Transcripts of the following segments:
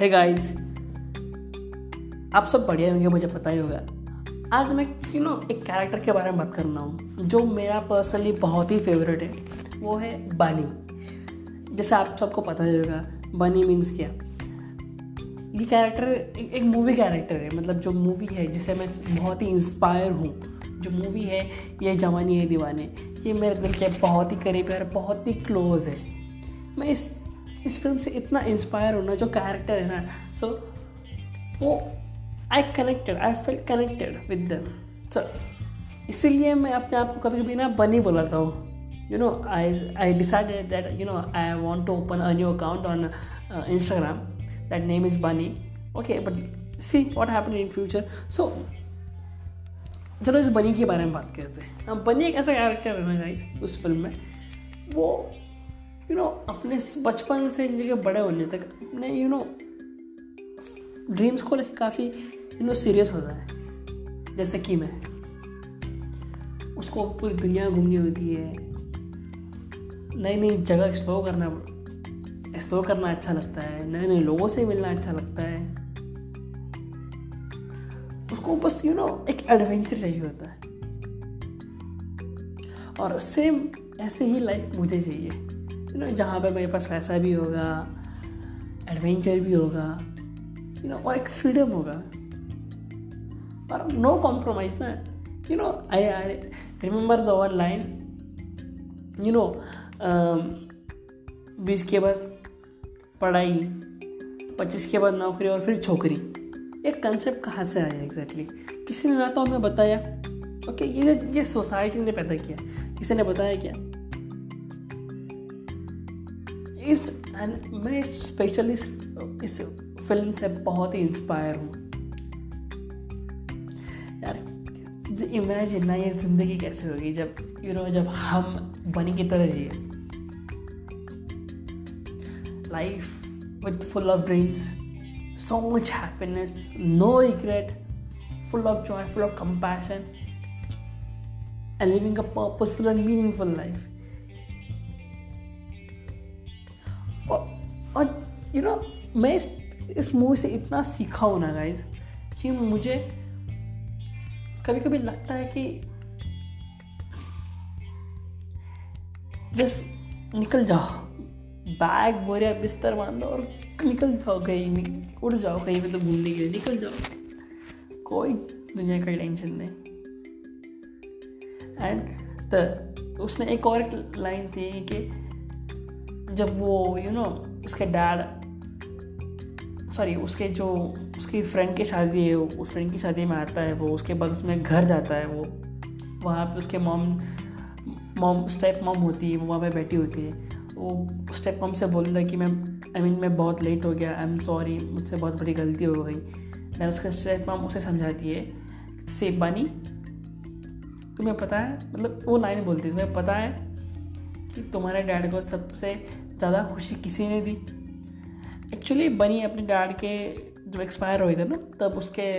Hey guys आप सब बढ़िया होंगे मुझे पता ही होगा। आज मैं यू नो एक कैरेक्टर के बारे में बात करना हूँ जो मेरा पर्सनली बहुत ही फेवरेट है। वो है बनी जैसे आप सबको पता ही होगा बनी मीन्स क्या? ये कैरेक्टर एक, एक मूवी कैरेक्टर है मतलब जो मूवी है जिसे मैं बहुत ही इंस्पायर हूँ। जो मूवी है ये जवानी है दीवाने। ये मेरे दिल के बहुत ही करीब है और बहुत ही क्लोज है। मैं इस इस फ़िल्म से इतना इंस्पायर होना जो कैरेक्टर है ना। सो so, वो I connected I feel connected with them so इसीलिए मैं अपने आप को कभी कभी ना बनी बुलाता हूँ। You know I I decided that you know I want to open a new account on Instagram that name is bunny. Okay but see what happened in future. So चलो इस बनी के बारे में बात करते हैं। बनी एक ऐसा कैरेक्टर है ना गाइस उस फ़िल्म में। वो यू नो अपने बचपन से जगह बड़े होने तक अपने यू नो ड्रीम्स को लेकर काफ़ी यू नो सीरियस होता है। जैसे कि मैं, उसको पूरी दुनिया घूमनी होती है। नई नई जगह एक्सप्लोर करना एक्सप्लोर करना अच्छा लगता है। नए नए लोगों से मिलना अच्छा लगता है। उसको बस यू नो एक एडवेंचर चाहिए होता है। और सेम ऐसे ही लाइफ मुझे चाहिए। यू नो जहाँ पर मेरे पास पैसा भी होगा एडवेंचर भी होगा यू नो और एक फ्रीडम होगा। और नो कॉम्प्रोमाइज ना। You know I I remember the one line you know बीस के बाद पढ़ाई, पच्चीस के बाद नौकरी और फिर छोकरी। एक कंसेप्ट कहाँ से आया एग्जैक्टली? किसी ने ना तो हमें बताया? ओके ये ये सोसाइटी ने पैदा किया। किसी ने बताया क्या? इस एंड मैं स्पेशली इस, इस फ़िल्म से बहुत ही इंस्पायर हूँ। यार इमेजिन ना ये ज़िंदगी कैसे होगी जब यू नो जब हम बनी की तरह जिए life with full of dreams so much happiness no regret full of joy full of compassion and living a purposeful and meaningful life you know मैं इस इस मूवी से इतना सीखा हूँ ना गाइज़ कि मुझे कभी कभी लगता है कि जस्ट निकल जाओ। बैग बोरिया बिस्तर बाँध और निकल जाओ कहीं उड़ जाओ कहीं पे तो घूमने के लिए। निकल जाओ। कोई दुनिया का टेंशन नहीं। एंड द उसमें एक और लाइन थी कि जब वो यू you नो know, उसके डैड सॉरी उसके जो उसकी फ्रेंड की शादी है उस फ्रेंड की शादी में आता है वो उसके बाद उसमें घर जाता है वो वहाँ पे उसके मॉम मॉम स्टेप मॉम होती है वो वहाँ पे बैठी होती है। वो स्टेप मम से बोलता है कि मैं आई I मीन mean, मैं बहुत लेट हो गया आई एम सॉरी मुझसे बहुत बड़ी गलती हो गई। देन उसका स्टेप मम उसे समझाती है सेब बानी तुम्हें पता है? मतलब वो लाइन बोलती है तुम्हें पता है कि तुम्हारे डैड को सबसे ज़्यादा खुशी किसी ने दी? एक्चुअली बनी अपने डैड के जब एक्सपायर हुए थे ना तब उसके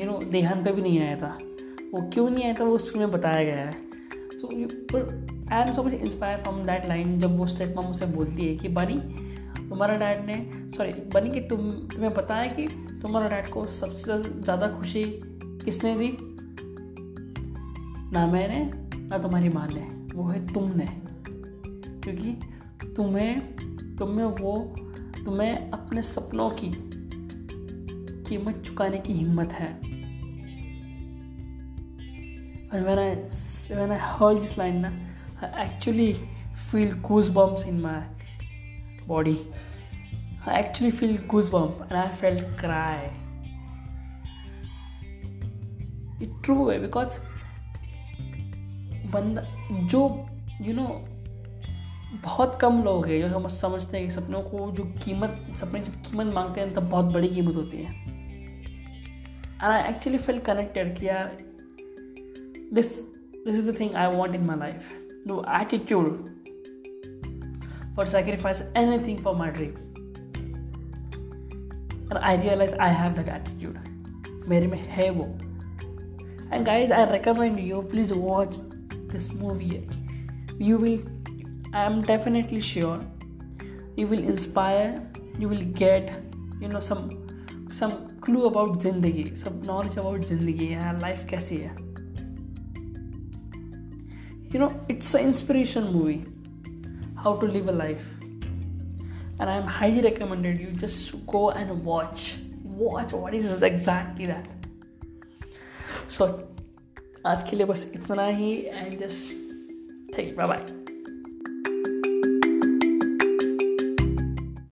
यू नो देहांत पे भी नहीं आया था। वो क्यों नहीं आया था वो उस फ़िल्म में बताया गया है। So so, I am so much inspire from that line जब वो स्टेप मम मुझसे बोलती है कि बनी तुम्हारा डैड ने सॉरी बनी कि तुम तुम्हें पता है कि तुम्हारा डैड को सबसे ज़्यादा खुशी किसने दी? ना मैंने ना तुम्हारी माँ ने वो है तुमने। क्योंकि तुम्हें तुम्हें वो तुम्हें अपने सपनों की कीमत चुकाने की हिम्मत है। Actually feel goosebumps in my body I actually feel goosebump and I feel cry it true है बिकॉज़ बंदा, जो यू नो बहुत कम लोग हैं जो हम समझते हैं कि सपनों को जो कीमत, सपने जब कीमत मांगते हैं, तब बहुत बड़ी कीमत होती है। And I actually feel connected कि यार this this is the thing I want in my life no attitude for sacrifice anything for my dream and I realise I have that attitude मेरे में है वो। And guys I recommend you please watch this movie you will i am definitely sure you will inspire you will get you know some some clue about ज़िंदगी some knowledge about ज़िंदगी यार life कैसी है you know it's an inspiration movie how to live a life and i'm highly recommended you just go and watch watch what is exactly that so आज के लिए बस इतना ही and just thank bye bye